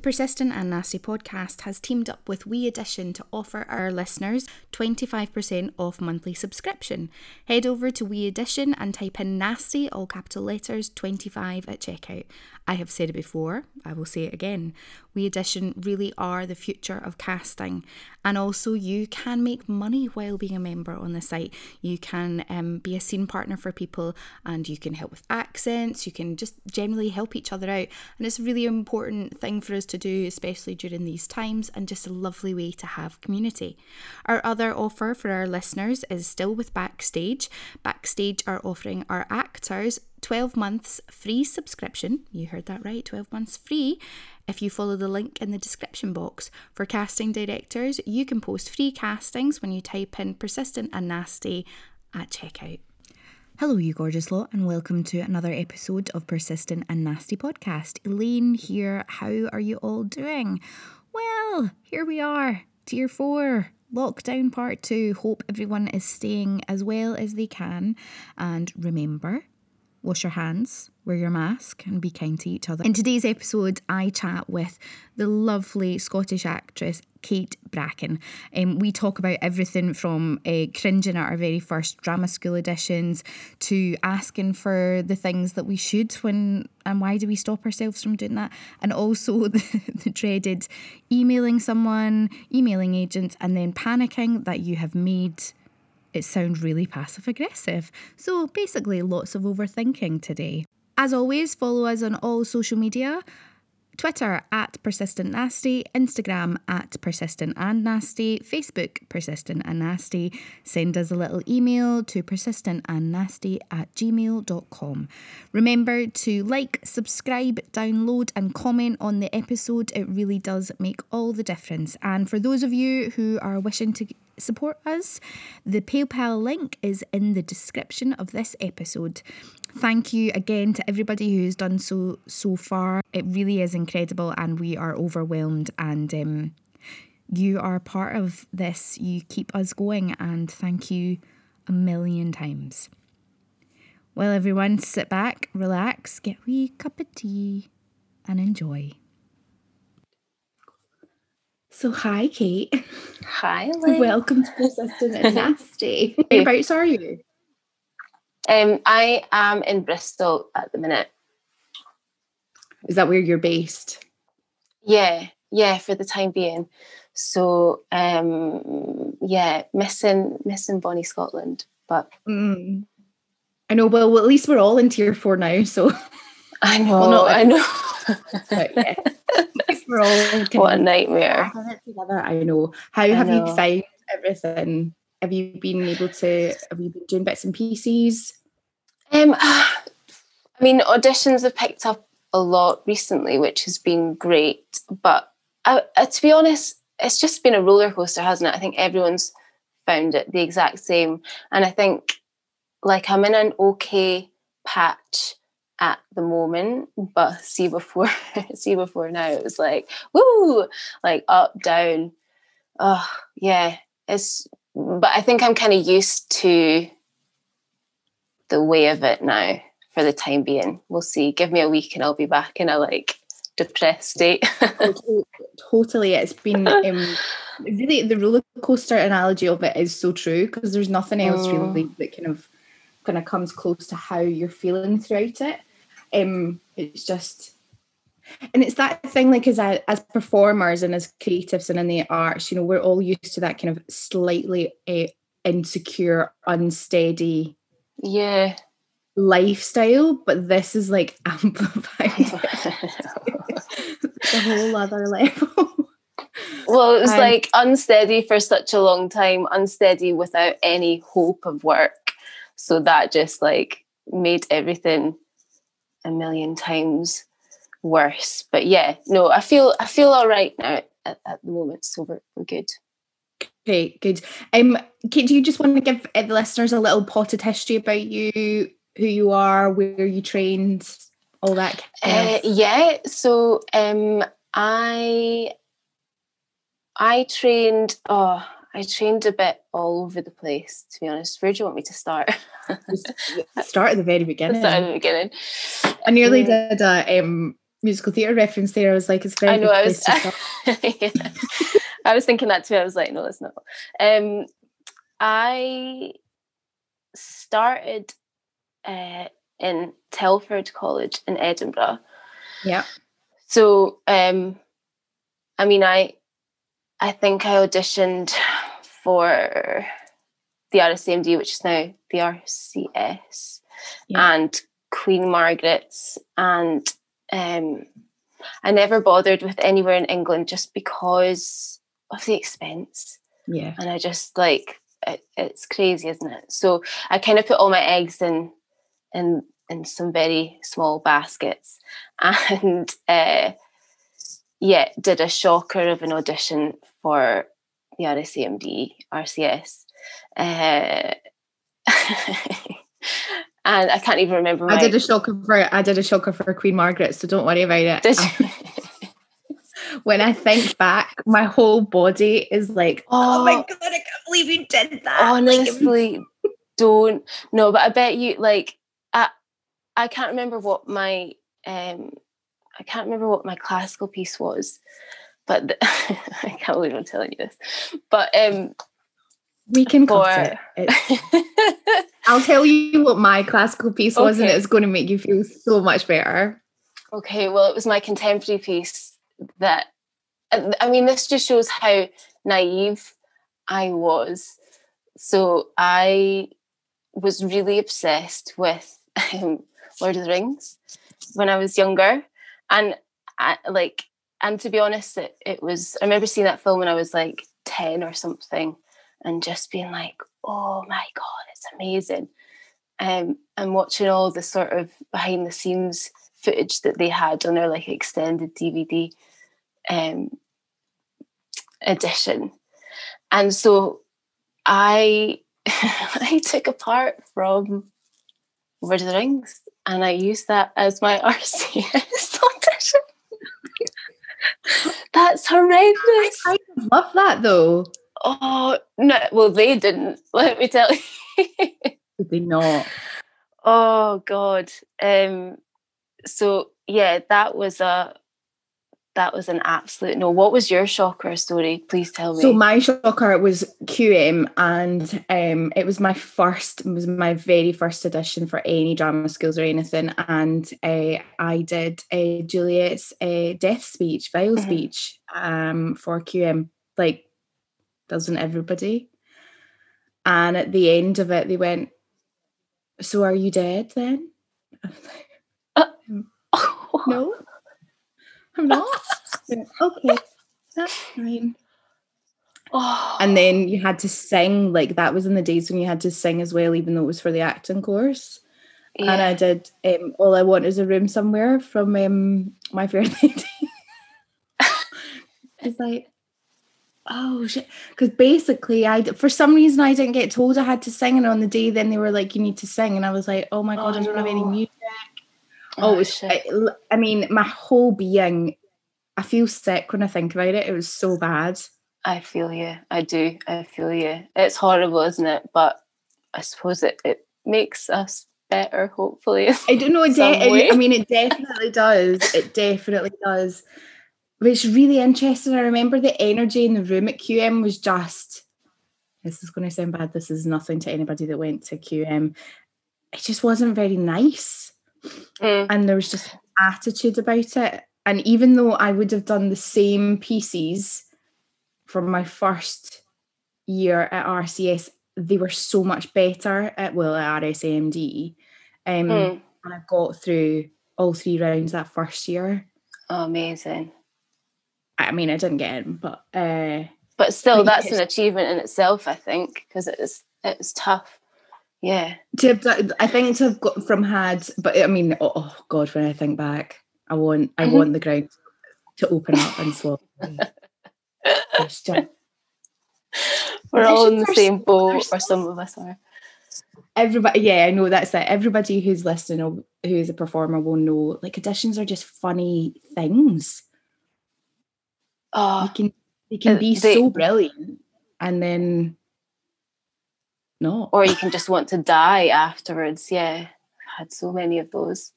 The Persistent and Nasty podcast has teamed up with WeAudition to offer our listeners 25% off monthly subscription. Head over to WeAudition and type in Nasty, all capital letters, 25 at checkout. I have said it before, I will say it again. WeAudition really are the future of casting, and also you can make money while being a member on the site. You can um, be a scene partner for people, and you can help with accents. You can just generally help each other out, and it's a really important thing for us to do, especially during these times, and just a lovely way to have community. Our other offer for our listeners is still with Backstage. Backstage are offering our actors 12 months free subscription. You heard that right, 12 months free. If you follow the link in the description box for casting directors, you can post free castings when you type in persistent and nasty at checkout. Hello, you gorgeous lot, and welcome to another episode of Persistent and Nasty Podcast. Elaine here. How are you all doing? Well, here we are, tier four, lockdown part two. Hope everyone is staying as well as they can. And remember, wash your hands, wear your mask, and be kind to each other. In today's episode, I chat with the lovely Scottish actress Kate Bracken. Um, we talk about everything from uh, cringing at our very first drama school auditions to asking for the things that we should when and why do we stop ourselves from doing that, and also the, the dreaded emailing someone, emailing agents, and then panicking that you have made it sounds really passive aggressive. So basically, lots of overthinking today. As always, follow us on all social media. Twitter at Persistent Nasty, Instagram at Persistent and Nasty, Facebook Persistent and Nasty. Send us a little email to persistentandnasty at gmail.com. Remember to like, subscribe, download, and comment on the episode. It really does make all the difference. And for those of you who are wishing to support us, the PayPal link is in the description of this episode. Thank you again to everybody who's done so so far. It really is incredible, and we are overwhelmed. And um, you are part of this. You keep us going, and thank you a million times. Well, everyone, sit back, relax, get a wee cup of tea, and enjoy. So, hi, Kate. Hi, Lynn. Welcome to Persistent and Nasty. Whereabouts are you? Um, I am in Bristol at the minute. Is that where you're based? Yeah, yeah, for the time being. So, um, yeah, missing missing Bonnie Scotland, but Mm. I know. Well, well, at least we're all in tier four now. So, I know, Well, I know. but yeah, we're all what a nightmare. together. I know. How I have you know. found everything? Have you been able to? Have you been doing bits and pieces? Um, I mean, auditions have picked up a lot recently, which has been great. But uh, uh, to be honest, it's just been a roller coaster, hasn't it? I think everyone's found it the exact same, and I think like I'm in an okay patch at the moment, but see before, see before now, it was like woo, like up down. Oh yeah, it's. But I think I'm kind of used to the way of it now for the time being. We'll see. Give me a week and I'll be back in a like depressed state. Totally- totally, it's been um, really the roller coaster analogy of it is so true because there's nothing else Mm. really that kind of kind of comes close to how you're feeling throughout it. Um, it's just, and it's that thing like as a, as performers and as creatives and in the arts, you know, we're all used to that kind of slightly uh, insecure, unsteady yeah. lifestyle, but this is like amplified a whole other level. Well, it was Um, like unsteady for such a long time, unsteady without any hope of work. So that just like made everything a million times worse. But yeah, no, I feel I feel all right now at, at the moment, so we're, we're good. Great, good. Um, Kate, do you just want to give uh, the listeners a little potted history about you, who you are, where you trained, all that? kind Uh, yeah, so um, I I trained. Oh, I trained a bit all over the place. To be honest, where do you want me to start? Start at the very beginning. start at the beginning. I nearly Um, did a um, musical theatre reference there. I was like, it's very I know. I was. to start. Yeah. I was thinking that too. I was like, no, it's not. Um, I started uh, in Telford College in Edinburgh. Yeah. So, um, I mean, I, I think I auditioned for the RSAMD, which is now the RCS, Yeah. and Queen Margaret's, and um, I never bothered with anywhere in England just because of the expense, Yeah. and I just like it, it's crazy, isn't it? So I kind of put all my eggs in in in some very small baskets, and uh, yeah, did a shocker of an audition for the RSAMD RCS. Uh, and I can't even remember. My, I did a shocker for I did a shocker for Queen Margaret, so don't worry about it. Um, when I think back, my whole body is like, oh, my Oh. god, I can't believe you did that. Honestly don't no but i bet you like i i can't remember what my um i can't remember what my classical piece was but the, i can't believe i'm telling you this but um we can for cut it. It- I'll tell you what my classical piece was, and it's going to make you feel so much better. okay well it was my contemporary piece that i mean this just shows how naive i was so i was really obsessed with um, lord of the rings when i was younger and I, like and to be honest it, it was i remember seeing that film when i was like 10 or something and just being like oh my god it's amazing um, and watching all the sort of behind the scenes footage that they had on their like extended dvd um, edition and so i i took a part from Lord of the Rings and I used that as my RCS. That's horrendous. I love that though. Oh no, well they didn't. Let me tell you. Did they not? oh god. Um. So yeah, that was a that was an absolute no. What was your shocker story? Please tell me. So my shocker was QM, and um, it was my first, it was my very first audition for any drama schools or anything, and uh, I did uh, Juliet's uh, death speech, vile Mhm. speech, um, for QM. Like, doesn't everybody? And at the end of it, they went, "So are you dead then?" I was like, no, I'm not. Went, okay, that's fine. Oh. And then you had to sing, like that was in the days when you had to sing as well, even though it was for the acting course. Yeah. And I did um, All I Want Is a Room Somewhere from um, My Fair Lady. it's like, oh shit. Because basically, I for some reason I didn't get told I had to sing, and on the day then they were like, you need to sing, and I was like, oh my god, Oh, I don't have any music. Oh, shit. I, I mean, my whole being, I feel sick when I think about it. It was so bad. I feel you. I do. I feel you. It's horrible, isn't it? But I suppose it, it makes us better, hopefully. I don't know. De- I mean, it definitely does. It definitely does. It's really interesting. I remember the energy in the room at QM was just. This is going to sound bad. This is nothing to anybody that went to QM. It just wasn't very nice, Mm. and there was just attitude about it. And even though I would have done the same pieces from my first year at RCS, they were so much better at well at RSAMD. Um, Mm. and I got through all three rounds that first year. Oh, amazing. I mean, I didn't get in, but uh, but still, that's an achievement in itself, I think, because it was it was tough. Yeah. to have done, I think to have got from had, but I mean, oh, oh God, when I think back, I want, I Mhm. want the ground to open up and swallow. me. Just- We're all in the same boat, or some of us are. everybody, yeah, I know that's it. Everybody who's listening, or who is a performer, will know. Like auditions are just funny things. You Oh, can, they can Uh, be they- so brilliant, and then not. or you can just want to die afterwards. Yeah, I've had so many of those.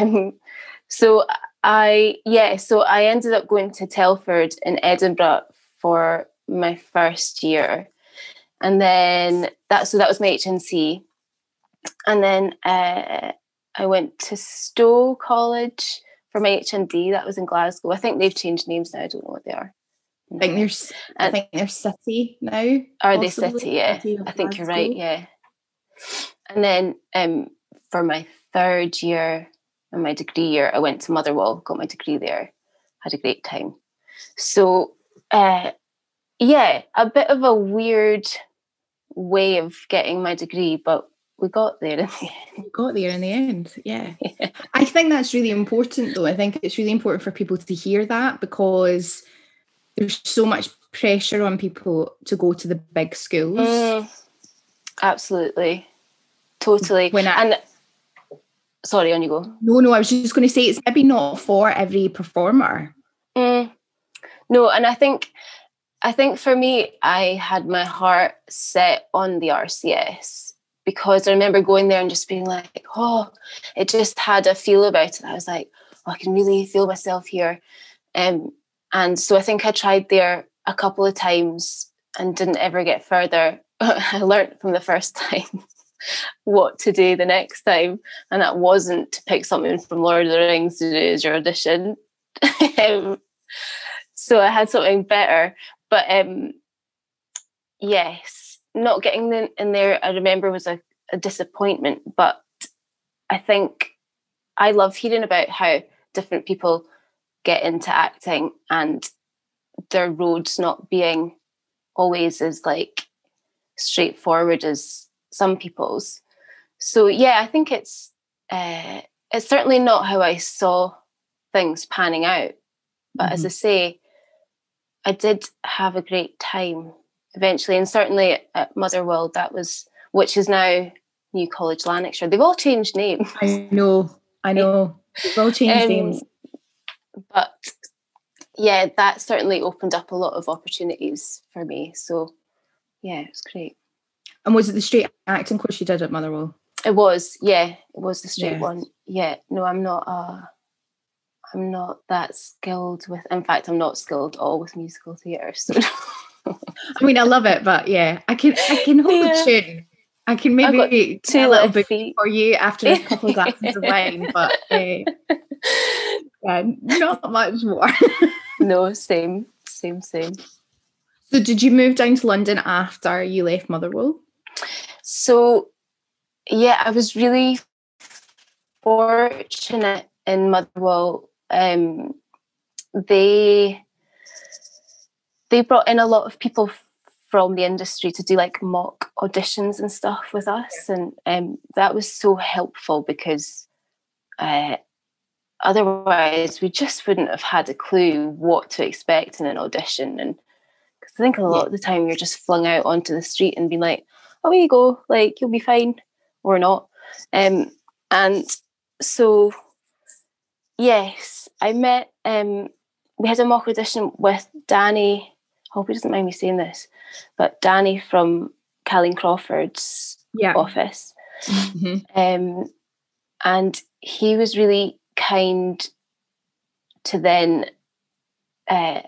Um, so I, yeah, so I ended up going to Telford in Edinburgh for my first year, and then that so that was my HNC, and then uh, I went to Stow College for my HND. That was in Glasgow. I think they've changed names now. I don't know what they are. I think there's, I think there's city now. Are they city? Yeah, City I think you're right. Yeah. And then um, for my third year and my degree year, I went to Motherwell, got my degree there, had a great time. So, uh, yeah, a bit of a weird way of getting my degree, but we got there in the end. You got there in the end. Yeah. I think that's really important, though. I think it's really important for people to hear that because there's so much pressure on people to go to the big schools. Mm, absolutely, totally. When I- and sorry, on you go. No, no, I was just going to say it's maybe not for every performer. Mm, no, and I think I think for me, I had my heart set on the RCS because I remember going there and just being like, oh, it just had a feel about it. I was like, oh, I can really feel myself here. Um, and so I think I tried there a couple of times and didn't ever get further. I learned from the first time what to do the next time, and that wasn't to pick something from Lord of the Rings to do as your audition. um, so I had something better, but um, yes, not getting in, there. I remember was a, a disappointment, but I think I love hearing about how different people get into acting and their roads not being always as like straightforward as some people's. So yeah, I think it's uh, it's certainly not how I saw things panning out. But as I say, I did have a great time eventually, and certainly at Motherwell, that was which is now New College Lanarkshire. They've all changed names, I know, I know. They've all changed Um, names. But yeah, that certainly opened up a lot of opportunities for me. So yeah, it was great. And was it the straight acting course you did at Motherwell? It was, yeah, it was the straight Yeah. one. Yeah, no, I'm not. Uh, I'm not that skilled with. In fact, I'm not skilled at all with musical theatre. So I mean, I love it, but yeah, I can, I can hold Yeah. a tune. I can maybe two do a little bit feet. for you after a couple of glasses of wine, but uh, yeah, not much more. no, same, same, same. so, did you move down to London after you left Motherwell? So, yeah, I was really fortunate in Motherwell. Um, they they brought in a lot of people from the industry to do like mock auditions and stuff with us, and um, that was so helpful because uh, otherwise we just wouldn't have had a clue what to expect in an audition. And because I think a lot of the time you're just flung out onto the street and being like, away you go, like you'll be fine or not. Um, and so, yes, I met, um, we had a mock audition with Danny. I hope he doesn't mind me saying this, but Danny from Kahleen Crawford's Yeah. office. Mhm. Um, and he was really kind to then uh,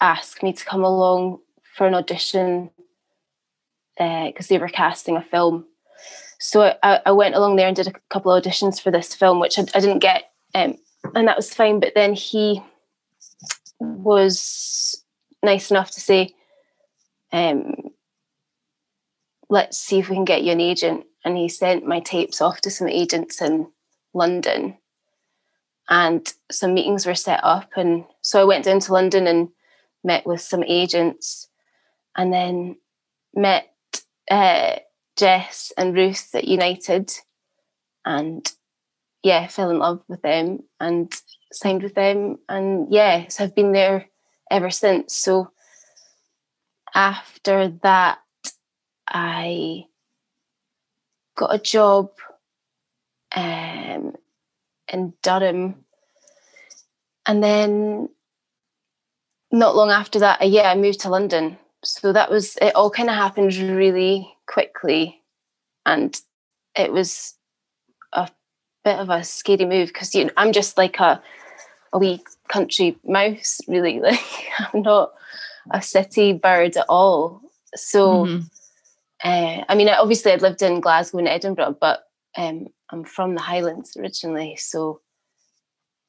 ask me to come along for an audition because they were casting a film. So I, I went along there and did a couple of auditions for this film, which I, I didn't get, um, and that was fine. But then he was nice enough to say, um, let's see if we can get you an agent. And he sent my tapes off to some agents in London. and some meetings were set up. And so I went down to London and met with some agents and then met uh, Jess and Ruth at United and yeah, fell in love with them and signed with them. And yeah, so I've been there ever since. So after that, I got a job um, in Durham. And then not long after that, yeah, I moved to London. So that was, it all kind of happened really quickly. And it was a bit of a scary move because you know, I'm just like a, a wee country mouse, really. Like I'm not a city bird at all. So, mm-hmm. uh, I mean, obviously I'd lived in Glasgow and Edinburgh, but um, I'm from the Highlands originally. So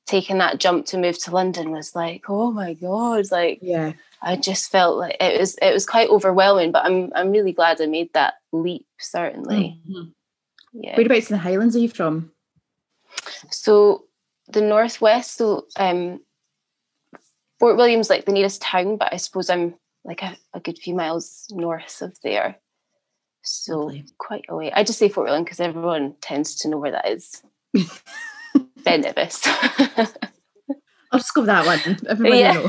taking that jump to move to London was like, oh my God, like yeah. I just felt like it was it was quite overwhelming, but I'm I'm really glad I made that leap, certainly. Mm-hmm. Yeah. Whereabouts in the Highlands are you from? So the northwest, so um Fort William's like the nearest town, but I suppose I'm like a, a good few miles north of there. So Lovely. quite away. I just say Fort William because everyone tends to know where that is. Ben Nevis. I'll just go with that one. Everybody yeah.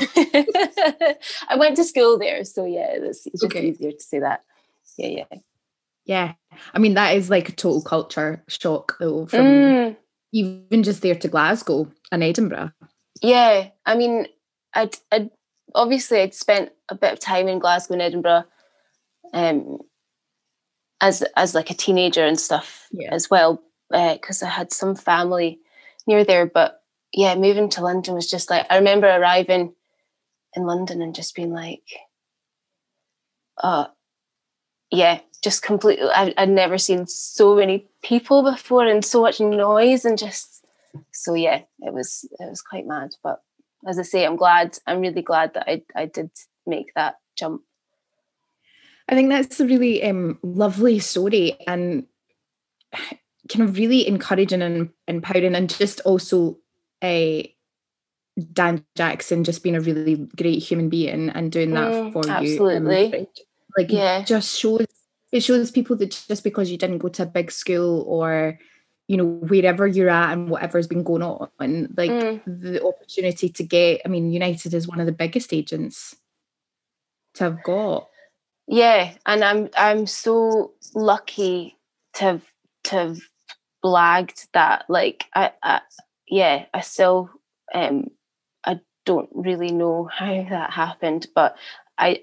I went to school there, so yeah, it's, it's just okay. easier to say that. Yeah, yeah. Yeah. I mean, that is like a total culture shock though, from mm. even just there to Glasgow and Edinburgh. Yeah. I mean, I'd, I'd obviously I'd spent a bit of time in Glasgow and Edinburgh um as as like a teenager and stuff yeah. as well because uh, I had some family near there but yeah, moving to London was just like I remember arriving in London and just being like, uh yeah, just completely I, I'd never seen so many people before and so much noise and just so yeah, it was it was quite mad. But as I say, I'm glad, I'm really glad that I I did make that jump. I think that's a really um, lovely story and kind of really encouraging and empowering and just also uh, Dan Jackson just being a really great human being and doing that mm, for absolutely. you. Absolutely. Like yeah. just shows it shows people that just because you didn't go to a big school or you know wherever you're at and whatever's been going on and like mm. the opportunity to get i mean united is one of the biggest agents to have got yeah and i'm i'm so lucky to have to have blagged that like i, I yeah, I still um I don't really know how that happened, but I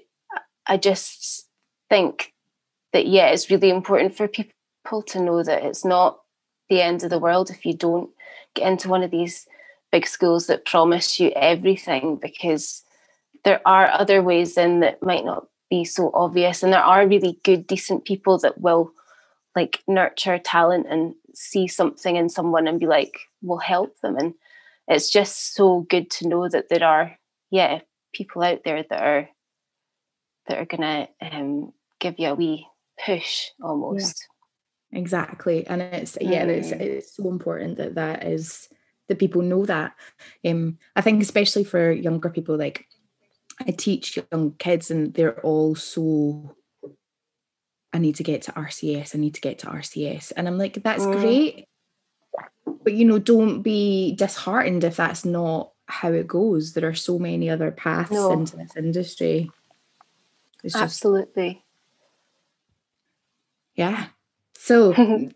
I just think that yeah, it's really important for people to know that it's not the end of the world if you don't get into one of these big schools that promise you everything because there are other ways in that might not be so obvious. And there are really good decent people that will like nurture talent and see something in someone and be like will help them. And it's just so good to know that there are yeah people out there that are that are gonna um, give you a wee push almost exactly and it's yeah mm. it's, it's so important that that is that people know that um i think especially for younger people like i teach young kids and they're all so I need to get to RCS, I need to get to RCS. And I'm like, that's mm. great. But you know, don't be disheartened if that's not how it goes. There are so many other paths no. into this industry. It's Absolutely. Just, yeah. So to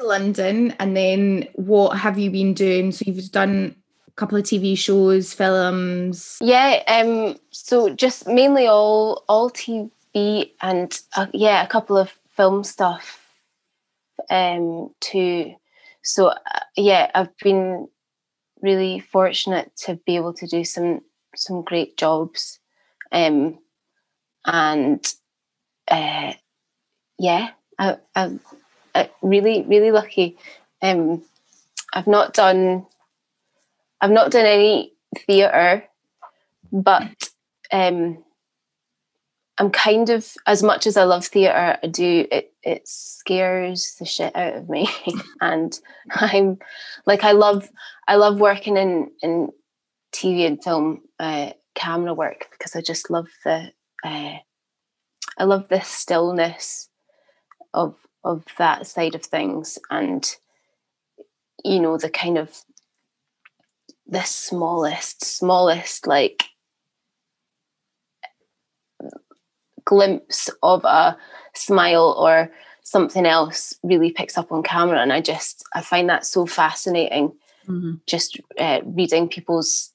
London, and then what have you been doing? So you've done a couple of TV shows, films. Yeah. Um. So just mainly all all TV and uh, yeah, a couple of film stuff um, too. So uh, yeah, I've been really fortunate to be able to do some some great jobs, um, and uh, yeah, I, I'm really really lucky. Um, I've not done I've not done any theatre, but um, I'm kind of as much as I love theatre, I do it. It scares the shit out of me, and I'm like I love I love working in in TV and film uh, camera work because I just love the uh, I love the stillness of of that side of things and you know the kind of the smallest smallest like glimpse of a smile or something else really picks up on camera and i just i find that so fascinating mm-hmm. just uh, reading people's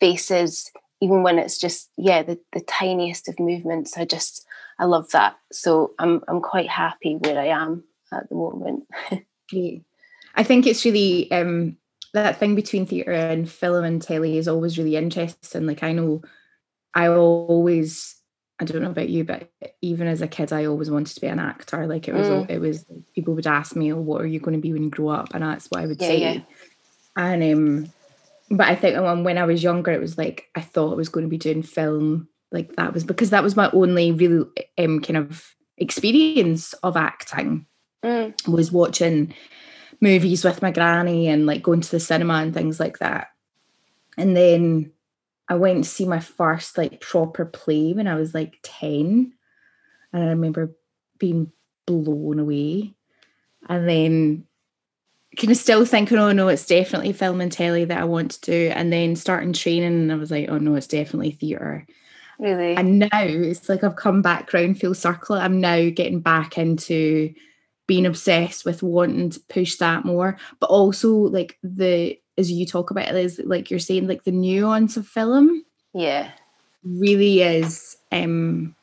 faces even when it's just yeah the, the tiniest of movements i just i love that so i'm i'm quite happy where i am at the moment Great. i think it's really um that thing between theatre and film and telly is always really interesting like i know i always I don't know about you, but even as a kid, I always wanted to be an actor. Like it was, mm. it was people would ask me, "Oh, what are you going to be when you grow up?" And that's what I would yeah, say. Yeah. And um, but I think when when I was younger, it was like I thought I was going to be doing film. Like that was because that was my only real um kind of experience of acting. Mm. Was watching movies with my granny and like going to the cinema and things like that. And then I went to see my first like proper play when I was like 10. And I remember being blown away. And then kind of still thinking, oh no, it's definitely film and telly that I want to do. And then starting training, and I was like, oh no, it's definitely theatre. Really? And now it's like I've come back round full circle. I'm now getting back into being obsessed with wanting to push that more, but also like the as you talk about it is like you're saying like the nuance of film yeah really is um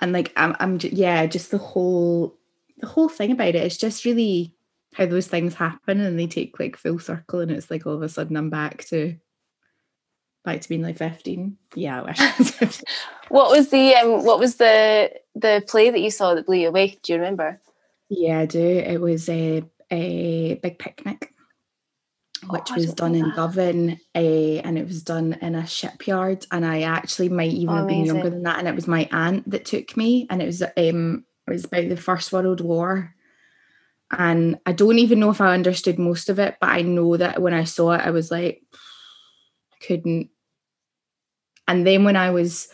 and like I'm, I'm yeah just the whole the whole thing about it is just really how those things happen and they take like full circle and it's like all of a sudden I'm back to back to being like 15 yeah what was the um what was the the play that you saw that blew you away do you remember yeah I do it was a a big picnic which oh, was done in Govan, a, and it was done in a shipyard. And I actually might even oh, have been younger than that. And it was my aunt that took me, and it was um it was about the First World War. And I don't even know if I understood most of it, but I know that when I saw it, I was like, couldn't. And then when I was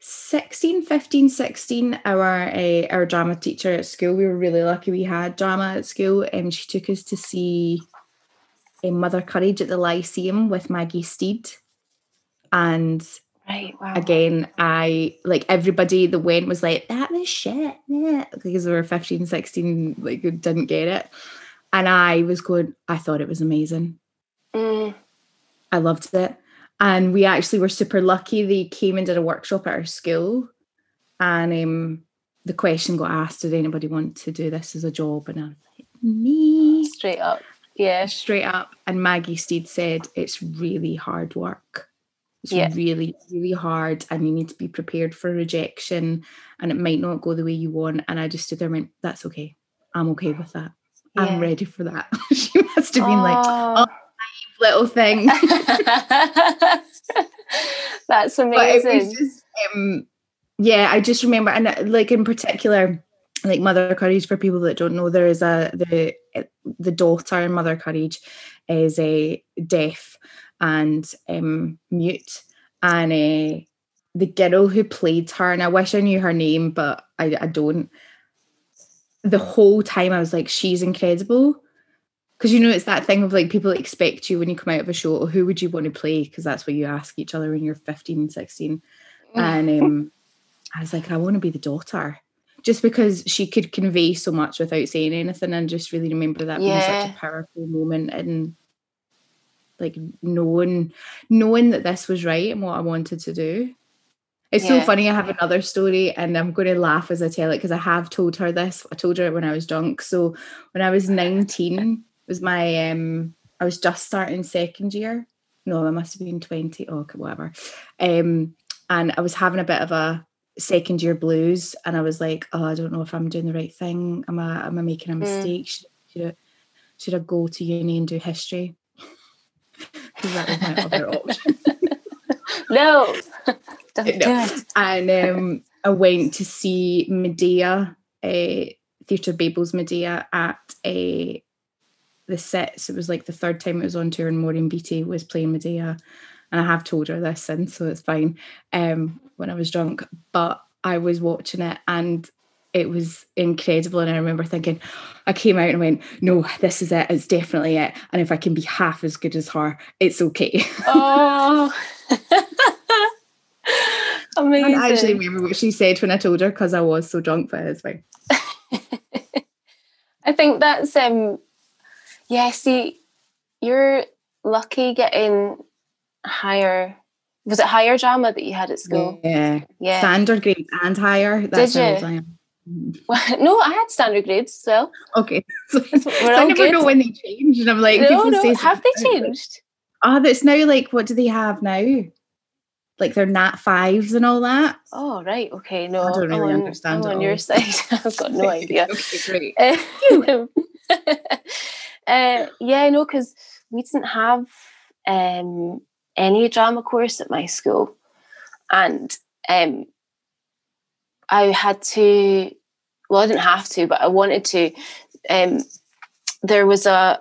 16 15 16 our uh, our drama teacher at school we were really lucky we had drama at school and she took us to see in Mother Courage at the Lyceum with Maggie Steed. And right, wow. again, I like everybody that went was like, that was shit. Yeah. Because we were 15, 16, like didn't get it. And I was going, I thought it was amazing. Mm. I loved it. And we actually were super lucky. They came and did a workshop at our school. And um, the question got asked, did anybody want to do this as a job? And I was like, me. Straight up. Yeah. Straight up. And Maggie Steed said it's really hard work. It's yeah. really, really hard, and you need to be prepared for rejection, and it might not go the way you want. And I just stood there and went, That's okay. I'm okay with that. Yeah. I'm ready for that. she must have been like, Oh, little thing. That's amazing. Just, um, yeah, I just remember, and uh, like in particular, like Mother Courage for people that don't know, there is a the the daughter in Mother Courage is a deaf and um, mute, and uh, the girl who played her, and I wish I knew her name, but I, I don't. The whole time I was like, she's incredible. Because you know, it's that thing of like people expect you when you come out of a show, who would you want to play? Because that's what you ask each other when you're 15, and 16. And um, I was like, I want to be the daughter just because she could convey so much without saying anything and just really remember that yeah. being such a powerful moment and like knowing knowing that this was right and what I wanted to do. It's yeah. so funny. I have another story and I'm going to laugh as I tell it because I have told her this. I told her when I was drunk. So when I was 19, was my um I was just starting second year. No, I must have been 20. Oh, whatever. Um, and I was having a bit of a second year blues and I was like, oh, I don't know if I'm doing the right thing. Am I am I making a mm. mistake? Mm. Should, should, I, should I go to uni and do history? Because that was my other option. no, Don't do it. and um, I went to see Medea, a Theatre Babel's Medea at a the sets. It was like the third time it was on tour, and Maureen Beattie was playing Medea. And I have told her this since, so it's fine. Um, when I was drunk, but I was watching it and it was incredible. And I remember thinking, I came out and went, no, this is it. It's definitely it. And if I can be half as good as her, it's okay. Oh, amazing. I actually remember what she said when I told her because I was so drunk, but it's fine. I think that's um yeah, see, you're lucky getting higher was it higher drama that you had at school? Yeah. Yeah. Standard grade and higher. That's Did you? old I am. Mhm. no, I had standard grades as well. Okay. So, so I never good. know when they change. And I'm like, no, people no, say have they like- changed? Oh, that's now like what do they have now? Like they're nat fives and all that. Oh right, okay. No, I don't really understand I'm on your side. I've got no idea. okay, great. Um, uh, yeah, no, because we didn't have um, any drama course at my school, and um, I had to. Well, I didn't have to, but I wanted to. Um, there was a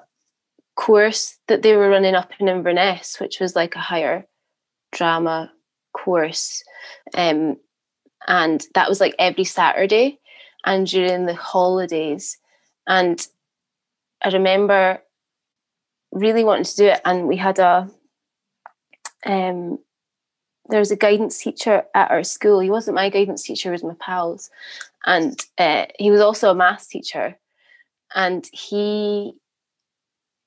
course that they were running up in Inverness, which was like a higher drama course, um, and that was like every Saturday and during the holidays. And I remember really wanting to do it, and we had a um there was a guidance teacher at our school. He wasn't my guidance teacher, he was my pals. And uh, he was also a maths teacher. And he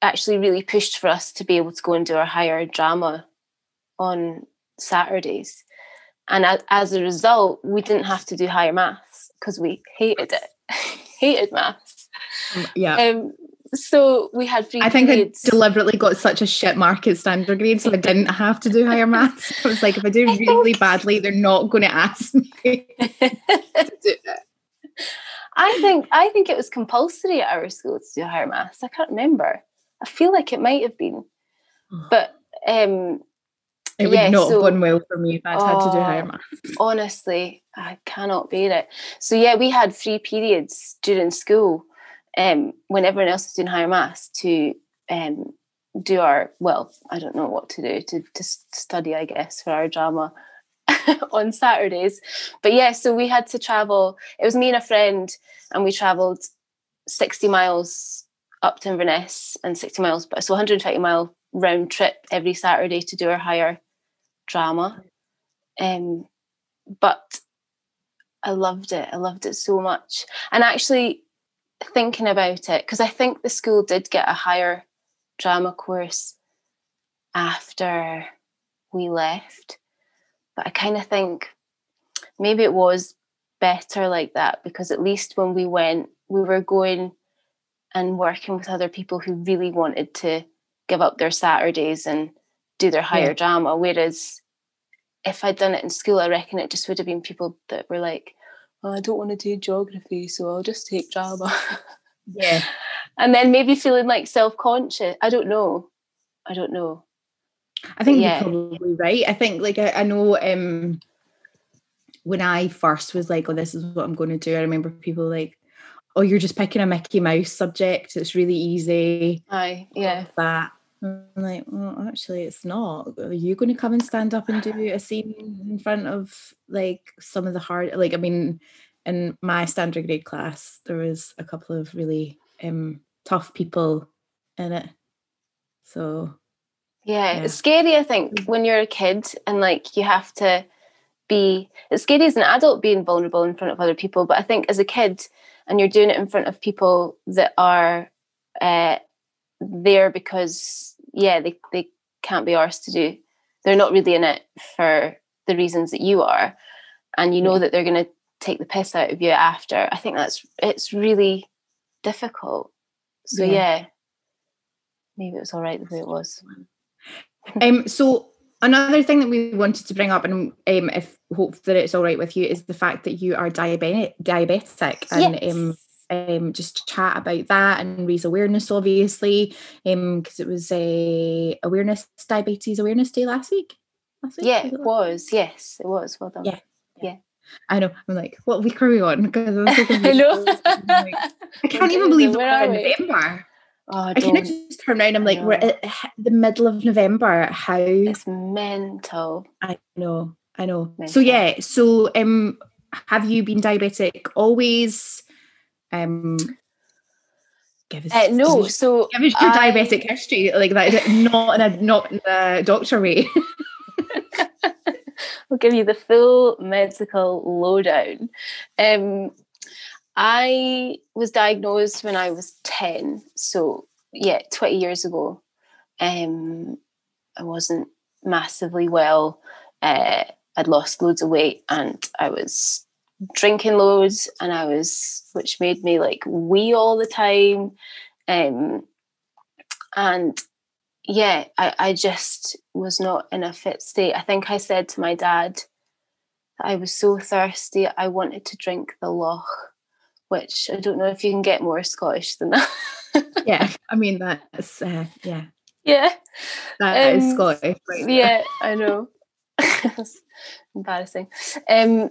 actually really pushed for us to be able to go and do our higher drama on Saturdays. And as, as a result, we didn't have to do higher maths because we hated it, hated maths. Yeah. Um, so we had free I think I deliberately got such a shit mark at standard grade, so I didn't have to do higher maths. I was like, if I do really badly, they're not going to ask me to do it. I think I think it was compulsory at our school to do higher maths. I can't remember. I feel like it might have been, but um, It would Yeah, not so- have gone well for me if I'd had to do higher Oh. maths. honestly, I cannot bear it. So yeah, we had three periods during school, um, when everyone else was doing higher maths to um do our well, I don't know what to do to to study, I guess, for our drama on Saturdays. But yeah, so we had to travel. It was me and a friend, and we travelled sixty miles up to Inverness and sixty miles, but so one hundred and twenty mile round trip every Saturday to do our higher drama. Um, but I loved it. I loved it so much. And actually, thinking about it, because I think the school did get a higher drama course after we left. But I kind of think maybe it was better like that because at least when we went, we were going and working with other people who really wanted to give up their Saturdays and do their higher Yeah. drama. Whereas if I'd done it in school, I reckon it just would have been people that were like, oh, I don't want to do geography, so I'll just take drama. Yeah. and then maybe feeling like self conscious. I don't know. I don't know. I think Yeah. you're probably right. I think like I, I know um when I first was like, oh, this is what I'm going to do, I remember people like, oh, you're just picking a Mickey Mouse subject. It's really easy. Aye, yeah. That I'm like, well, actually, it's not. Are you going to come and stand up and do a scene in front of like some of the hard, like, I mean, in my standard grade class, there was a couple of really um tough people in it. So Yeah, Yeah. it's scary, I think, when you're a kid and like you have to be it's scary as an adult being vulnerable in front of other people, but I think as a kid and you're doing it in front of people that are uh there because yeah, they, they can't be arsed to do they're not really in it for the reasons that you are and you know that they're gonna take the piss out of you after. I think that's it's really difficult. So Yeah. yeah, maybe it was all right the way it was. Um, so another thing that we wanted to bring up, and um, if hope that it's all right with you, is the fact that you are diabetic, diabetic, and um, um, just chat about that and raise awareness, obviously, um, because it was a awareness diabetes awareness day last week. last week? Yeah, it was. Yes, it was. Well done. Yeah. Yeah. I know. I'm like, what week are we on? Because I'm so I know. Like, I can't even believe we're in we? November. Oh, I kind of just turn around. I'm like, we're at the middle of November. How It's mental. I know, I know. So yeah, so um, have you been diabetic always? Um, give us Uh, no, so give us your I- diabetic history, like that, not in a not in a doctor way. we'll give you the full medical lowdown. Um, I was diagnosed when I was 10, so yeah, 20 years ago. Um, I wasn't massively well. Uh, I'd lost loads of weight and I was drinking loads and I was, which made me like wee all the time. Um, and yeah, I, I just was not in a fit state. I think I said to my dad that I was so thirsty, I wanted to drink the loch, which I don't know if you can get more Scottish than that. yeah, I mean that's uh, yeah, yeah, that is Um, Scottish. Right yeah, I know. Embarrassing. Um,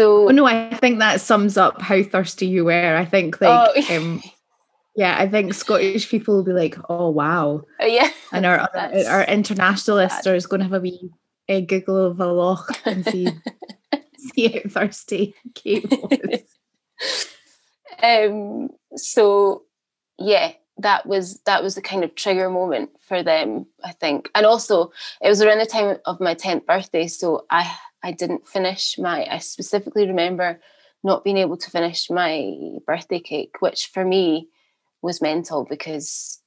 so Oh no, I think that sums up how thirsty you were. I think like Oh. um, yeah, I think Scottish people will be like, oh wow. uh, yeah, And our other, our international sad. listeners going to have a wee a Google of a loch and see see how thirsty Kate was. um so yeah that was that was the kind of trigger moment for them i think and also it was around the time of my 10th birthday so i i didn't finish my i specifically remember not being able to finish my birthday cake which for me was mental because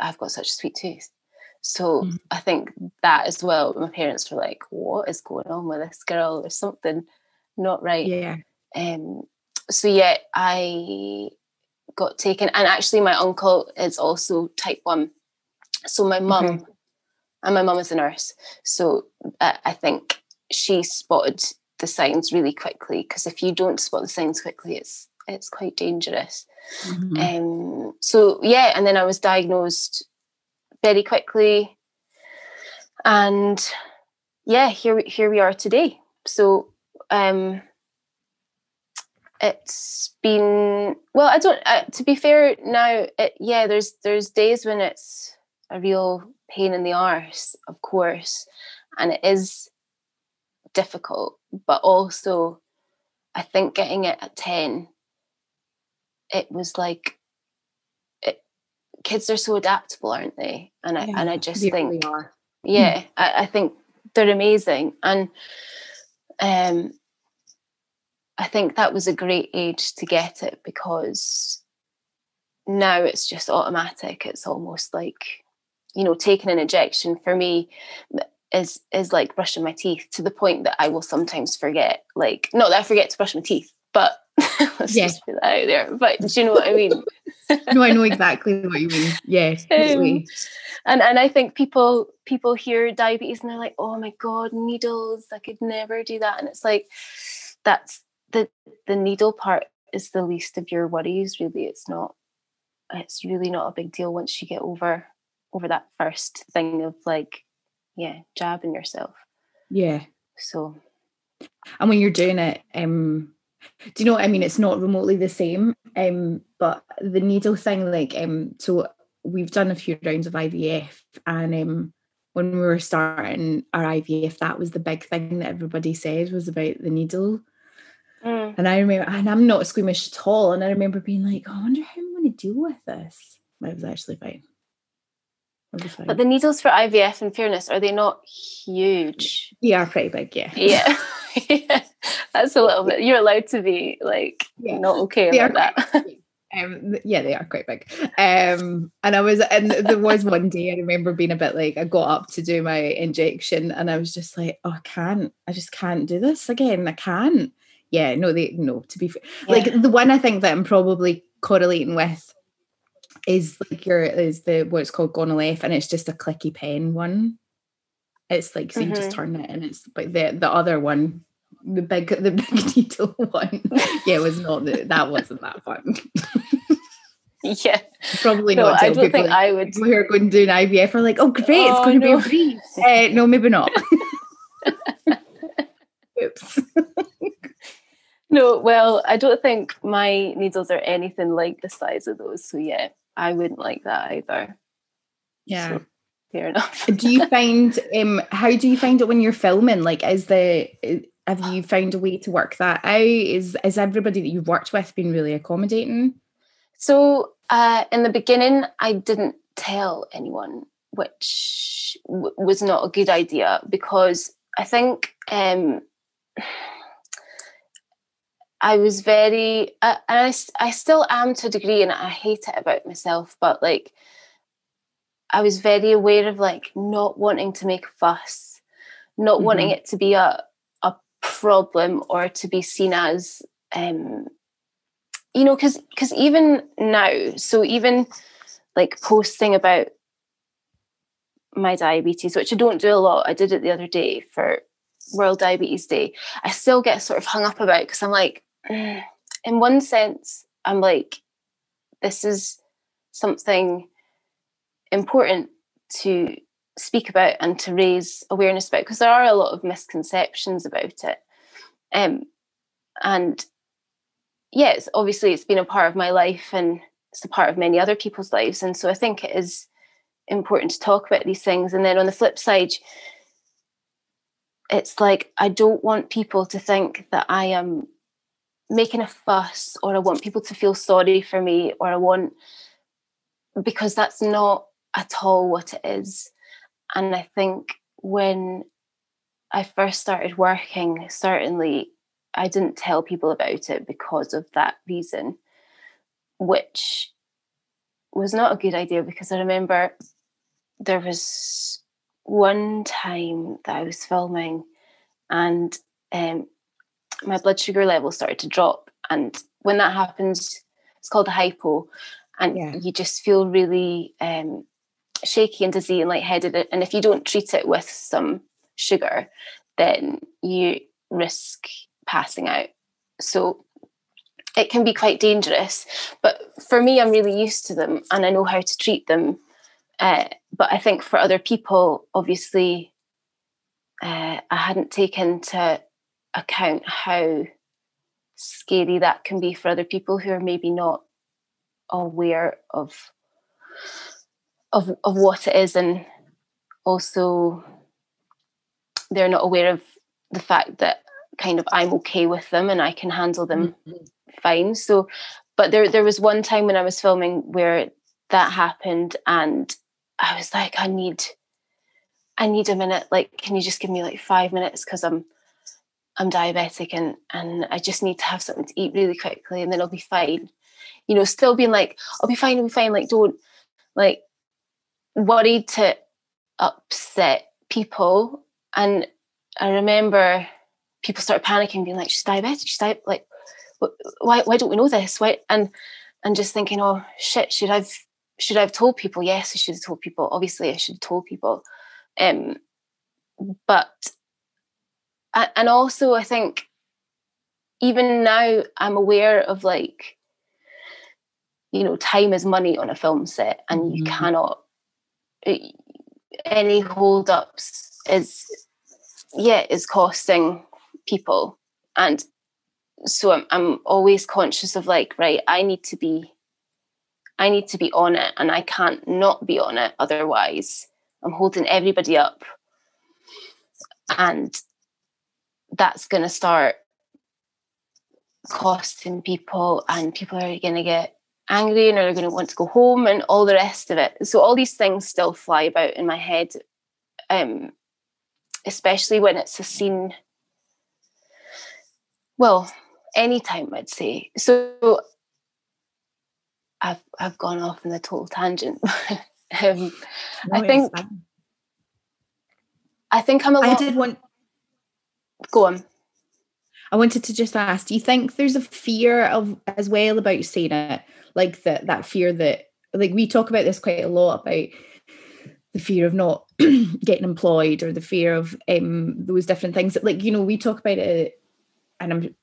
i've got such a sweet tooth so Mhm. i think that as well my parents were like what is going on with this girl there's something not right Yeah. um so yeah i got taken and actually my uncle is also type 1 so my mum Okay. and my mum is a nurse so uh, i think she spotted the signs really quickly because if you don't spot the signs quickly it's it's quite dangerous Mhm. um so yeah and then i was diagnosed very quickly and yeah here we, here we are today so um it's been well i don't uh, to be fair now it, yeah there's there's days when it's a real pain in the arse of course and it is difficult but also i think getting it at 10 it was like it, kids are so adaptable aren't they? And i and i just think are. yeah I, I think they're amazing. And um i think that was a great age to get it because now it's just automatic. It's almost like you know taking an injection. For me is is like brushing my teeth to the point that i will sometimes forget like not that i forget to brush my teeth but let's Yeah. just put that out there but do you know what i mean No, I know exactly what you mean. Yes, um, totally. and and I think people people hear diabetes and they're like, oh my god, needles! I could never do that. And it's like that's the the needle part is the least of your worries. Really, it's not. It's really not a big deal once you get over over that first thing of like, yeah, jabbing yourself. yeah. So And when you're doing it, um, do you know what I mean? It's not remotely the same. Um, but the needle thing, like, um, so we've done a few rounds of IVF, and um, when we were starting our IVF, that was the big thing that everybody said was about the needle. mm, And I remember, and I'm not squeamish at all. And I remember being like, oh, I wonder how I'm going to deal with this. But it was actually fine. But the needles for IVF, in fairness, are they not huge? they are pretty big, yeah. Yeah. yeah. That's a little bit. You're allowed to be like Yeah. not okay They about that. Um, yeah, they are quite big. Um, and I was, and there was one day I remember being a bit like, I got up to do my injection, and I was just like, oh, I can't, I just can't do this again. I can't. Yeah, no, they, no. To be fair, like the one I think that I'm probably correlating with is like your is the what's called Gonal-f, and it's just a clicky pen one. It's like so you just Mhm. turn it, and it's but the the other one, the big the big needle one, yeah, it was not the, that wasn't that fun. yeah, probably no, not. I don't think like, I would. we are going to do an IVF are like, oh great, it's Oh, going to be a breeze. uh, no, maybe not. Oops. No, well, I don't think my needles are anything like the size of those. So yeah, I wouldn't like that either. Yeah. So, fair enough. do you find um how do you find it when you're filming like is the have you found a way to work that out is is everybody that you've worked with been really accommodating So uh, in the beginning, I didn't tell anyone, which w- was not a good idea because I think um, I was very, uh, and I, I still am to a degree, and I hate it about myself, but like I was very aware of like not wanting to make a fuss, not wanting it to be a a problem or to be seen as um you know because because even now so even like posting about my diabetes which i don't do a lot i did it the other day for world diabetes day i still get sort of hung up about because i'm like in one sense i'm like this is something important to speak about and to raise awareness about because there are a lot of misconceptions about it um and yeah, obviously it's been a part of my life and it's a part of many other people's lives. And so I think it is important to talk about these things. And then on the flip side, it's like I don't want people to think that I am making a fuss or I want people to feel sorry for me or I want because that's not at all what it is. And I think when I first started working, certainly I didn't tell people about it because of that reason, which was not a good idea because I remember there was one time that I was filming and um, my blood sugar level started to drop. And when that happens, it's called a hypo, and Yeah. you just feel really um, shaky and dizzy and lightheaded. And if you don't treat it with some sugar, then you risk passing out. So it can be quite dangerous. But for me, I'm really used to them and I know how to treat them. Uh, but I think for other people, obviously, uh, I hadn't taken to account how scary that can be for other people who are maybe not aware of of of what it is and also they're not aware of the fact that kind of I'm okay with them and I can handle them mm-hmm. fine. So but there there was one time when I was filming where that happened and I was like I need I need a minute. Like can you just give me like 5 minutes? Cuz I'm I'm diabetic and and I just need to have something to eat really quickly and then I'll be fine. You know, still being like I'll be fine, I'll be fine like don't like worried to upset people and I remember people started panicking, being like, "She's diabetic. She's diabetic. Like, wh- why? Why don't we know this? Why?" And and just thinking, "Oh shit! Should I've should I've told people? Yes, I should have told people. Obviously, I should have told people." Um, but and also, I think even now I'm aware of like, you know, time is money on a film set, and you Mhm. cannot eh, any hold ups is yeah is costing people. And so I'm, I'm always conscious of like right i need to be i need to be on it and i can't not be on it otherwise. I'm holding everybody up. And that's going to start costing people and people are going to get angry and are going to want to go home and all the rest of it. So all these things still fly about in my head um especially when it's a scene well anytime i'd say. So i've i've gone off in a total tangent. Um, I think- fine. i think i'm a lot did want go on I wanted to just ask, do you think there's a fear of as well about saying it? Like that that fear that like we talk about this quite a lot about the fear of not getting employed or the fear of um those different things that like you know we talk about it and I'm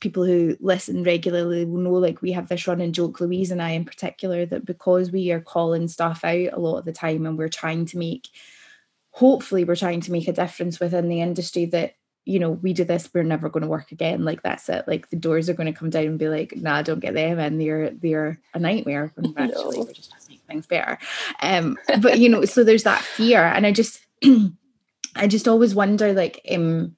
people who listen regularly will know like we have this running joke louise and i in particular that because we are calling stuff out a lot of the time and we're trying to make hopefully we're trying to make a difference within the industry that you know we do this we're never going to work again like that's it like the doors are going to come down and be like nah don't get them and they're they're a nightmare and actually we're just trying to make things better um but you know so there's that fear and i just i just always wonder like um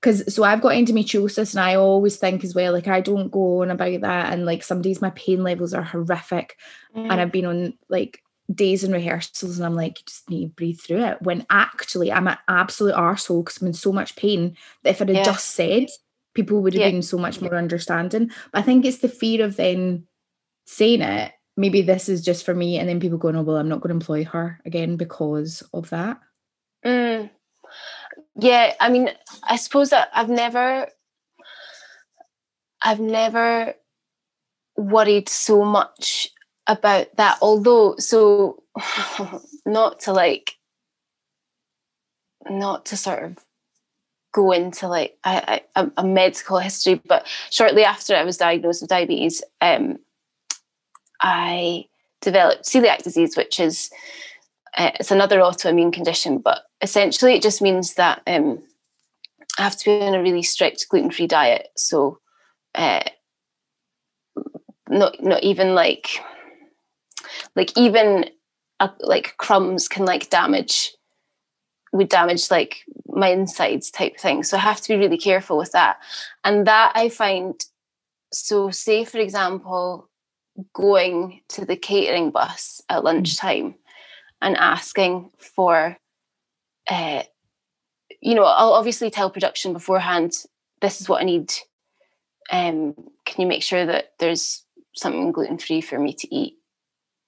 because so I've got endometriosis and I always think as well, like I don't go on about that. And like some days my pain levels are horrific. Mm. And I've been on like days in rehearsals and I'm like, you just need to breathe through it. When actually I'm an absolute arsehole because I'm in so much pain that if I'd have yeah. just said, people would have yeah. been so much more understanding. But I think it's the fear of then saying it. Maybe this is just for me, and then people going, "Oh well, I'm not going to employ her again because of that." Mm yeah i mean i suppose that i've never i've never worried so much about that although so not to like not to sort of go into like a medical history but shortly after i was diagnosed with diabetes um, i developed celiac disease which is uh, it's another autoimmune condition, but essentially it just means that um, I have to be on a really strict gluten free diet. So, uh, not not even like like even uh, like crumbs can like damage would damage like my insides type thing. So I have to be really careful with that. And that I find so say for example going to the catering bus at mm. lunchtime and asking for uh, you know i'll obviously tell production beforehand this is what i need um, can you make sure that there's something gluten free for me to eat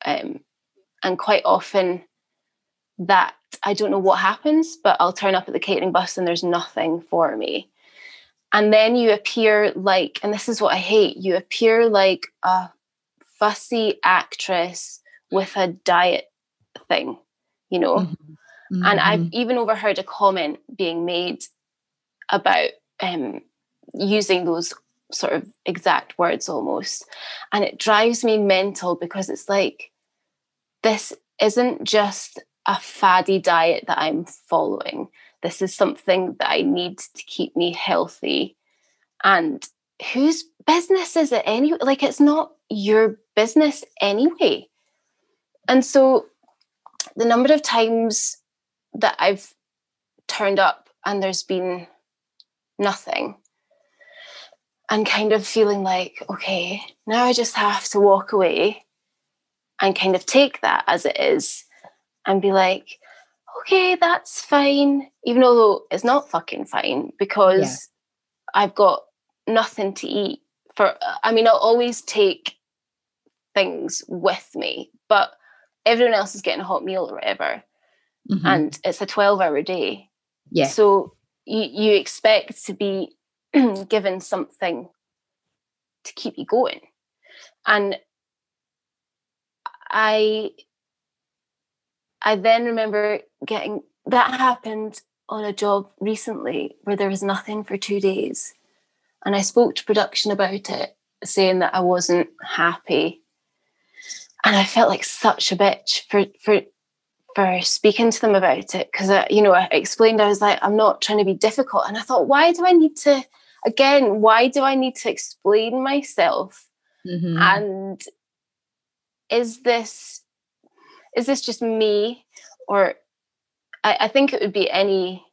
um, and quite often that i don't know what happens but i'll turn up at the catering bus and there's nothing for me and then you appear like and this is what i hate you appear like a fussy actress with a diet thing, you know. Mm-hmm. And I've mm-hmm. even overheard a comment being made about um, using those sort of exact words almost. And it drives me mental because it's like, this isn't just a faddy diet that I'm following. This is something that I need to keep me healthy. And whose business is it anyway? Like, it's not your business anyway. And so the number of times that I've turned up and there's been nothing and kind of feeling like, okay, now I just have to walk away and kind of take that as it is and be like, okay, that's fine, even though it's not fucking fine because yeah. I've got nothing to eat. For I mean, I'll always take things with me, but everyone else is getting a hot meal or whatever mm-hmm. and it's a 12 hour day yeah so you, you expect to be given something to keep you going and i i then remember getting that happened on a job recently where there was nothing for two days. And i spoke to production about it saying that i wasn't happy. And I felt like such a bitch for for for speaking to them about it. Because I, you know I explained I was like I'm not trying to be difficult. And I thought why do I need to again why do I need to explain myself mm-hmm. and is this is this just me? Or I, I think it would be any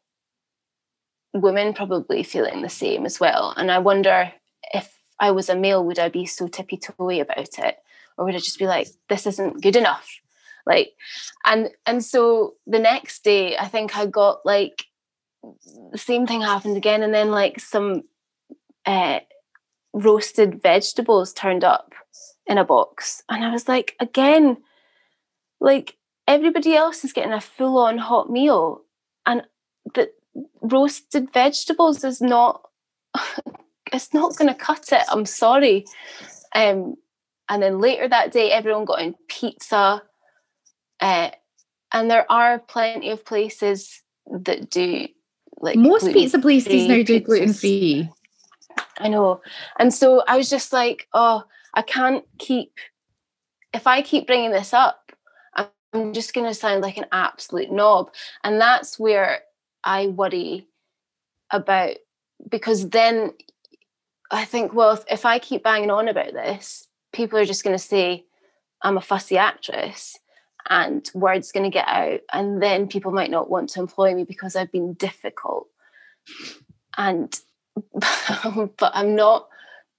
woman probably feeling the same as well. And I wonder if I was a male would I be so tippy toey about it? Or would I just be like, this isn't good enough? Like, and and so the next day, I think I got like the same thing happened again, and then like some uh, roasted vegetables turned up in a box, and I was like, again, like everybody else is getting a full on hot meal, and the roasted vegetables is not. it's not going to cut it. I'm sorry. Um, and then later that day, everyone got in pizza. Uh, and there are plenty of places that do like most pizza places now do gluten free. I know. And so I was just like, oh, I can't keep, if I keep bringing this up, I'm just going to sound like an absolute knob. And that's where I worry about, because then I think, well, if, if I keep banging on about this, people are just going to say I'm a fussy actress and word's going to get out. And then people might not want to employ me because I've been difficult. And, but I'm not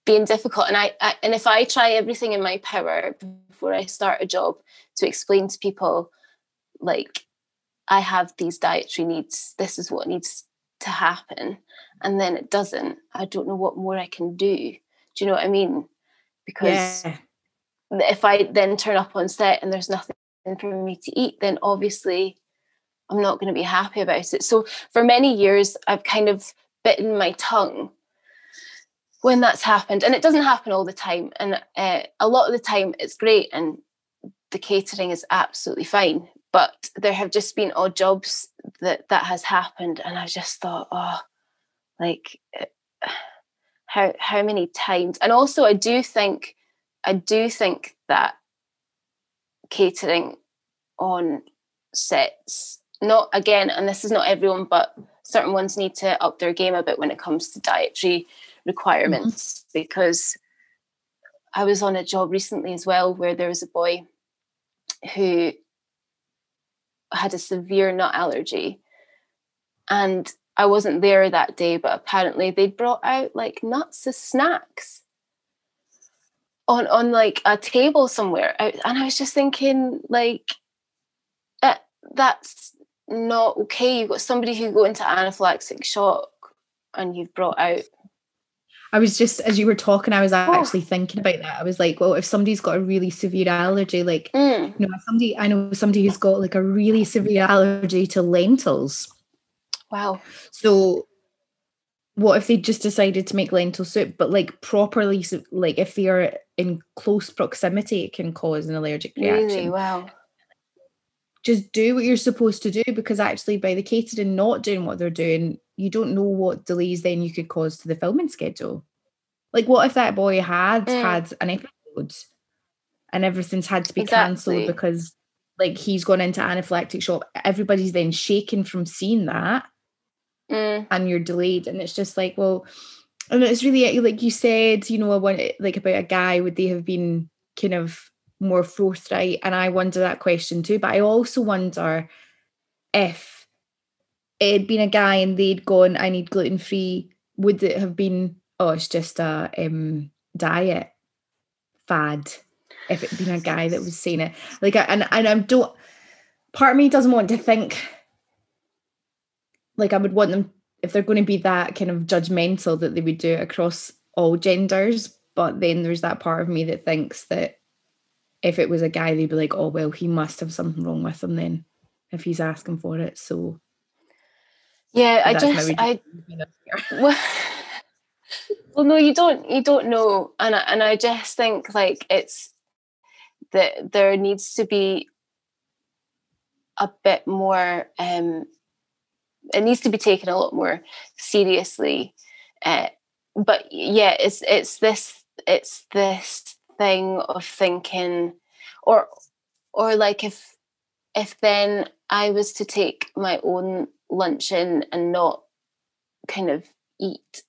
being difficult. And I, I and if I try everything in my power before I start a job to explain to people, like, I have these dietary needs, this is what needs to happen and then it doesn't i don't know what more i can do do you know what i mean because yeah. if i then turn up on set and there's nothing for me to eat then obviously i'm not going to be happy about it so for many years i've kind of bitten my tongue when that's happened and it doesn't happen all the time and uh, a lot of the time it's great and the catering is absolutely fine but there have just been odd jobs that that has happened and i just thought oh like eh, how how many times? And also i do think i do think that catering on sets not again and this is not everyone but certain ones need to up their game a bit when it comes to dietary requirements mm-hmm. because i was on a job recently as well where there was a boy who had a severe nut allergy and I wasn't there that day, but apparently they'd brought out like nuts as snacks on on like a table somewhere, and I was just thinking like, uh, that's not okay. You've got somebody who go into anaphylactic shock, and you've brought out. I was just as you were talking, I was oh. actually oh. thinking about that. I was like, well, if somebody's got a really severe allergy, like mm. you know, somebody I know somebody who's got like a really severe allergy to lentils Wow. So what if they just decided to make lentil soup, but like properly, like if they are in close proximity, it can cause an allergic reaction. Really? Wow. Just do what you're supposed to do because actually, by the catering not doing what they're doing, you don't know what delays then you could cause to the filming schedule. Like, what if that boy had mm. had an episode and everything's had to be exactly. cancelled because, like, he's gone into anaphylactic shock? Everybody's then shaken from seeing that mm. and you're delayed and it's just like well and it's really like you said you know I want like about a guy would they have been kind of more forthright and I wonder that question too but I also wonder if it had been a guy and they'd gone I need gluten free would it have been oh it's just a um, diet fad if it'd been a guy that was saying it like and and I don't part of me doesn't want to think like I would want them if they're going to be that kind of judgmental that they would do it across all genders. But then there's that part of me that thinks that if it was a guy, they'd be like, oh well, he must have something wrong with him then if he's asking for it. So yeah, I just I well, well, no, you don't you don't know, and I, and I just think like it's that there needs to be a bit more um it needs to be taken a lot more seriously. Uh, but yeah, it's it's this it's this thing of thinking, or or like if if then I was to take my own lunch in and not kind of eat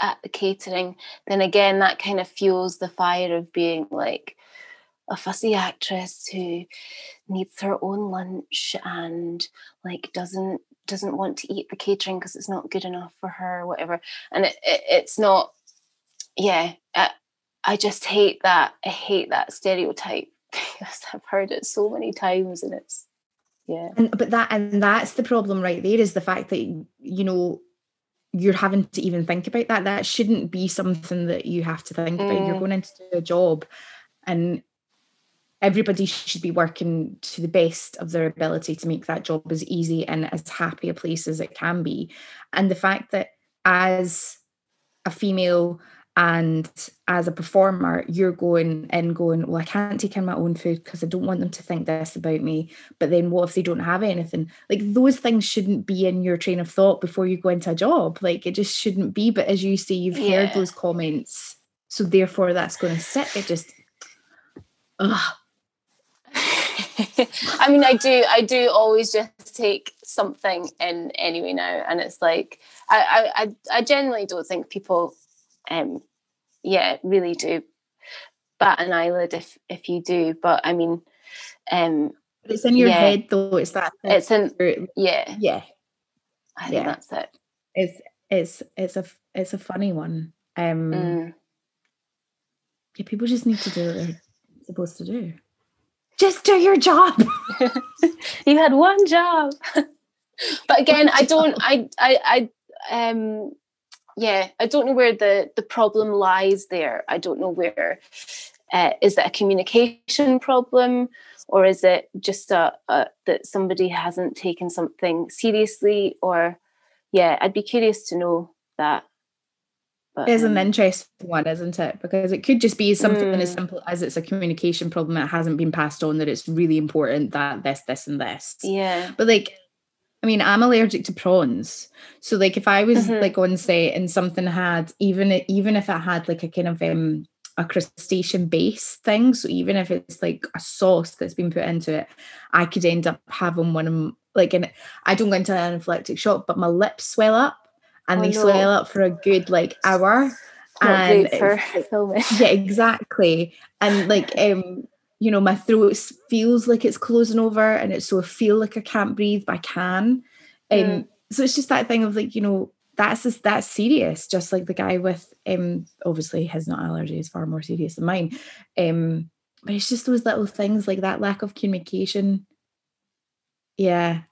at the catering, then again that kind of fuels the fire of being like a fussy actress who needs her own lunch and like doesn't doesn't want to eat the catering because it's not good enough for her or whatever. And it, it, it's not yeah I, I just hate that i hate that stereotype. Because i've heard it so many times and it's yeah and but that and that's the problem right there is the fact that you know you're having to even think about that that shouldn't be something that you have to think mm. about you're mm. going into a job and everybody should be working to the best of their ability to make that job as easy and as happy a place as it can be. And the fact that as a female and as a performer you're going in going well i can't take in my own food because i don't want them to think this about me. But then what if they don't have anything? Like those things shouldn't be in your train of thought before you go into a job. Like it just shouldn't be. But as you say you've yeah. heard those comments. So therefore that's going to sit. It just ugh. I mean, I do, I do always just take something in anyway now, and it's like I, I, I generally don't think people um, yeah, really do bat an eyelid if if you do. But I mean, um, it's in your yeah, head though. It's that. It's in. Yeah. Yeah. I think yeah. that's it. It's it's it's a it's a funny one. Um. Mm. Yeah, people just need to do what they're supposed to do. Just do your job. you had one job. but again, I don't. I I I um yeah, I don't know where the the problem lies there. I don't know where uh, is it a communication problem or is it just a, a, that somebody hasn't taken something seriously or yeah i'd be curious to know that but, it is an um, interesting one isn't it because it could just be something mm. as simple as it's a communication problem that hasn't been passed on that it's really important that this this and this yeah but like I mean, I'm allergic to prawns. So like if I was mm-hmm. like on set and something had even even if it had like a kind of um a crustacean base thing, so even if it's like a sauce that's been put into it, I could end up having one of like and I don't go into an anaphylactic shock, but my lips swell up and oh, they no. swell up for a good like hour. Not and for filming. Yeah, exactly. And like um you know, my throat feels like it's closing over and it's so I feel like I can't breathe, but I can. Um, mm. so it's just that thing of like, you know, that's just, that's serious. Just like the guy with um obviously his not allergy is far more serious than mine. Um, but it's just those little things like that lack of communication. Yeah.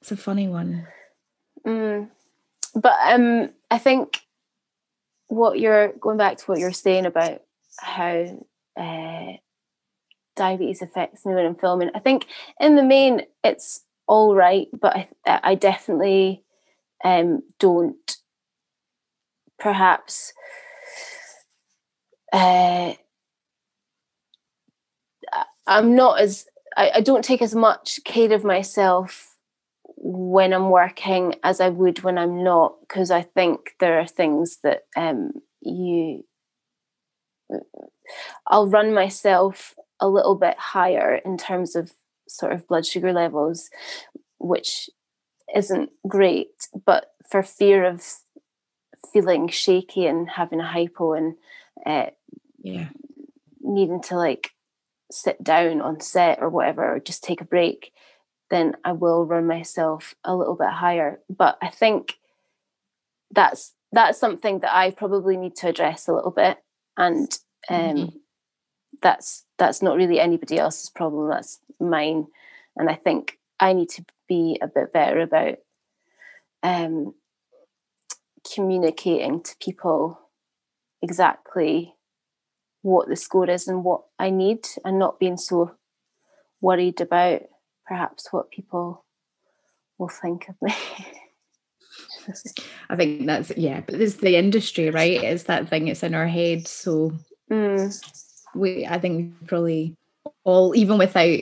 It's a funny one. Mm. But um I think what you're going back to what you're saying about how uh diabetes affects me when I'm filming. I think in the main it's all right, but I, I definitely um, don't perhaps uh, I'm not as I, I don't take as much care of myself when I'm working as I would when I'm not, because I think there are things that um, you I'll run myself a little bit higher in terms of sort of blood sugar levels, which isn't great, but for fear of feeling shaky and having a hypo and uh, yeah, needing to like sit down on set or whatever, or just take a break, then I will run myself a little bit higher. But I think that's that's something that I probably need to address a little bit, and um, mm-hmm. That's that's not really anybody else's problem that's mine and i think i need to be a bit better about um, communicating to people exactly what the score is and what i need and not being so worried about perhaps what people will think of me I think that's yeah, but there's the industry, right? It's that thing, it's in our head. So mm we I think we probably all even without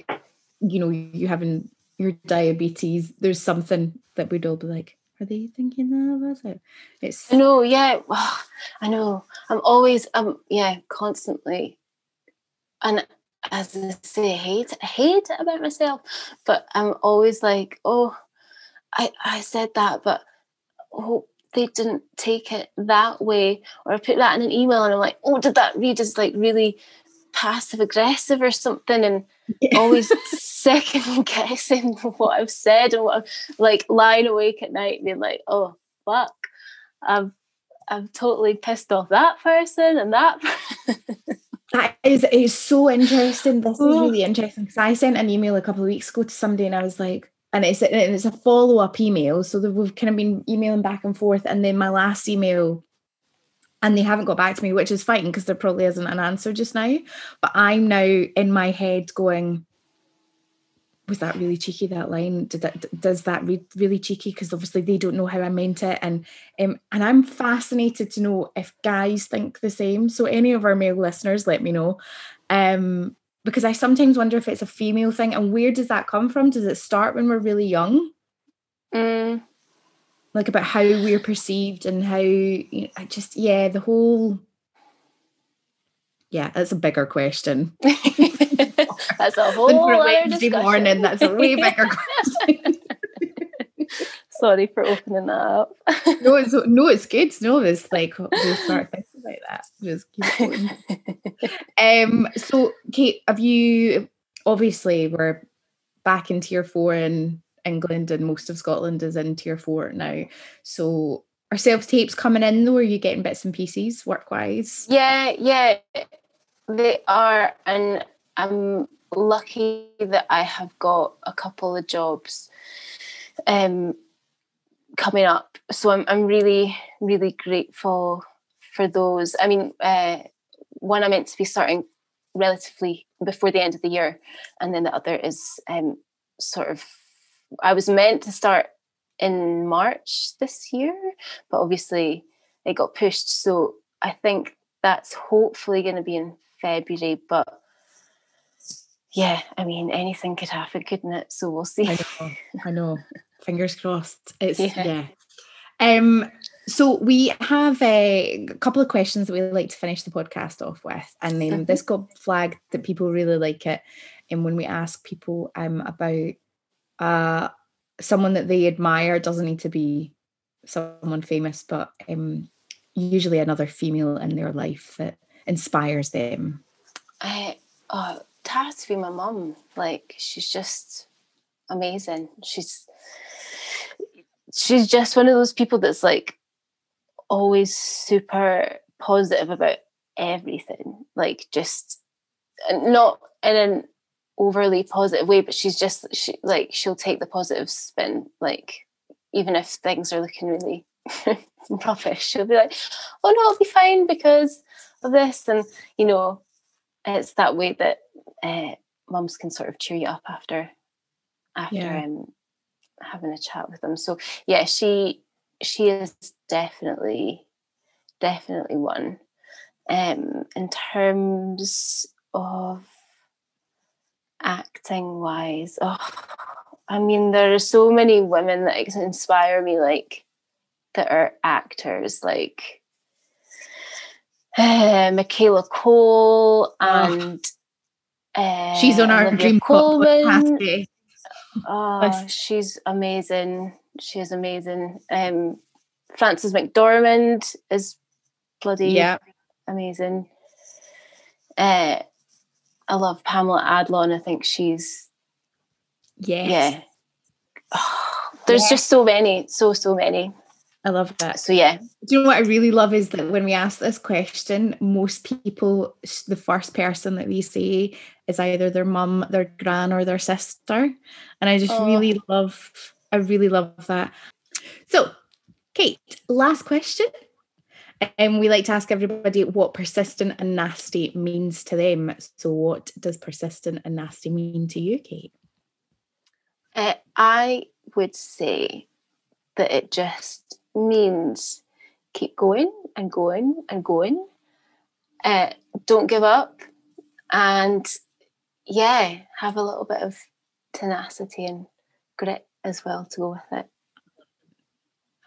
you know you having your diabetes, there's something that we'd all be like, are they thinking that about it? It's I know, yeah. I know. I'm always um yeah, constantly. And as I say, I hate hate about myself, but I'm always like, oh, I I said that, but oh they didn't take it that way, or I put that in an email and I'm like, oh, did that read as like really passive aggressive or something and yeah. always second guessing what I've said and what I'm like lying awake at night being like, oh fuck, I've I've totally pissed off that person and that That is is so interesting. This is really interesting because I sent an email a couple of weeks ago to somebody and I was like, and it's it's a follow up email, so we've kind of been emailing back and forth. And then my last email and they haven't got back to me, which is fine because there probably isn't an answer just now. But I'm now in my head going, was that really cheeky that line? Did that does that read really cheeky? Because obviously they don't know how i meant it. And um, and i'm fascinated to know if guys think the same. So any of our male listeners let me know. Um because i sometimes wonder if it's a female thing. And where does that come from? Does it start when we're really young? Mm, like about how we're perceived and how you know, i just yeah the whole yeah that's a bigger question that's a whole other discussion. morning that's a way bigger question Sorry for opening that up. no, it's no, it's good. No, it's like we'll start thinking about that. Just keep going. um. So, Kate, have you? Obviously, we're back in tier four in England, and most of Scotland is in tier four now. So, are self tapes coming in though? Are you getting bits and pieces work wise? Yeah, yeah, they are, and I'm lucky that I have got a couple of jobs um, coming up. So I'm I'm really really grateful for those. I mean, uh, one I'm meant to be starting relatively before the end of the year, and then the other is um, sort of. I was meant to start in March this year, but obviously it got pushed. So I think that's hopefully going to be in February. But yeah, I mean, anything could happen, couldn't it? So we'll see. I know. I know. Fingers crossed. It's yeah. Yeah. Um. So we have a couple of questions that we like to finish the podcast off with, and then Mhm. this got flagged that people really like it. And when we ask people um about uh someone that they admire, doesn't need to be someone famous, but um usually another female in their life that inspires them. I, oh, it has to be my mum. Like she's just amazing. She's she's just one of those people that's like always super positive about everything. Like just not in an overly positive way, but she's just she like she'll take the positive spin. Like even if things are looking really rubbish, she'll be like, "Oh no, I'll be fine because of this," and you know, it's that way that uh, mums can sort of cheer you up after after Yeah. um, having a chat with them. So yeah, she she is definitely definitely one. Um, in terms of acting wise, oh, I mean, there are so many women that inspire me, like that are actors, like uh, Michaela Coel and uh, She's on our Olivia dream eh? Oh, she's amazing. She is amazing. Um, Frances McDormand is bloody Yeah. amazing. Uh, I love Pamela Adlon. I think she's Yes. yeah. there's Yeah. just so many, so so many. I love that. So yeah, Do you know what I really love is that when we ask this question, most people, the first person that we say is either their mum, their gran, or their sister. And I just Oh. really love, I really love that. So, Kate, last question. And we like to ask everybody what persistent and nasty means to them. So, what does persistent and nasty mean to you, Kate? uh, I would say that it just means keep going and going and going. Uh, don't give up, and yeah, have a little bit of tenacity and grit as well to go with it.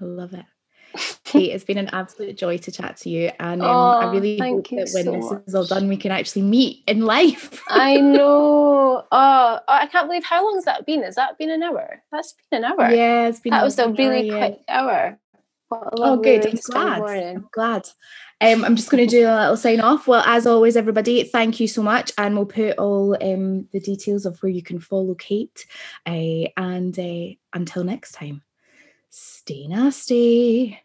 I love it. Kate, it's been an absolute joy to chat to you. And um, I Oh, really thank hope that when so this is all done, we can actually meet in life. I know. Oh, I can't believe how long's that been? Has that been an hour? That's been an hour. yeah, it's been that was a really hour, yeah. quick hour. What a Oh, good. I'm to spend the glad. morning. I'm glad. Um, I'm just going to do a little sign off. Well, as always, everybody, thank you so much. And we'll put all um, the details of where you can follow Kate. Uh, and uh, until next time, stay nasty.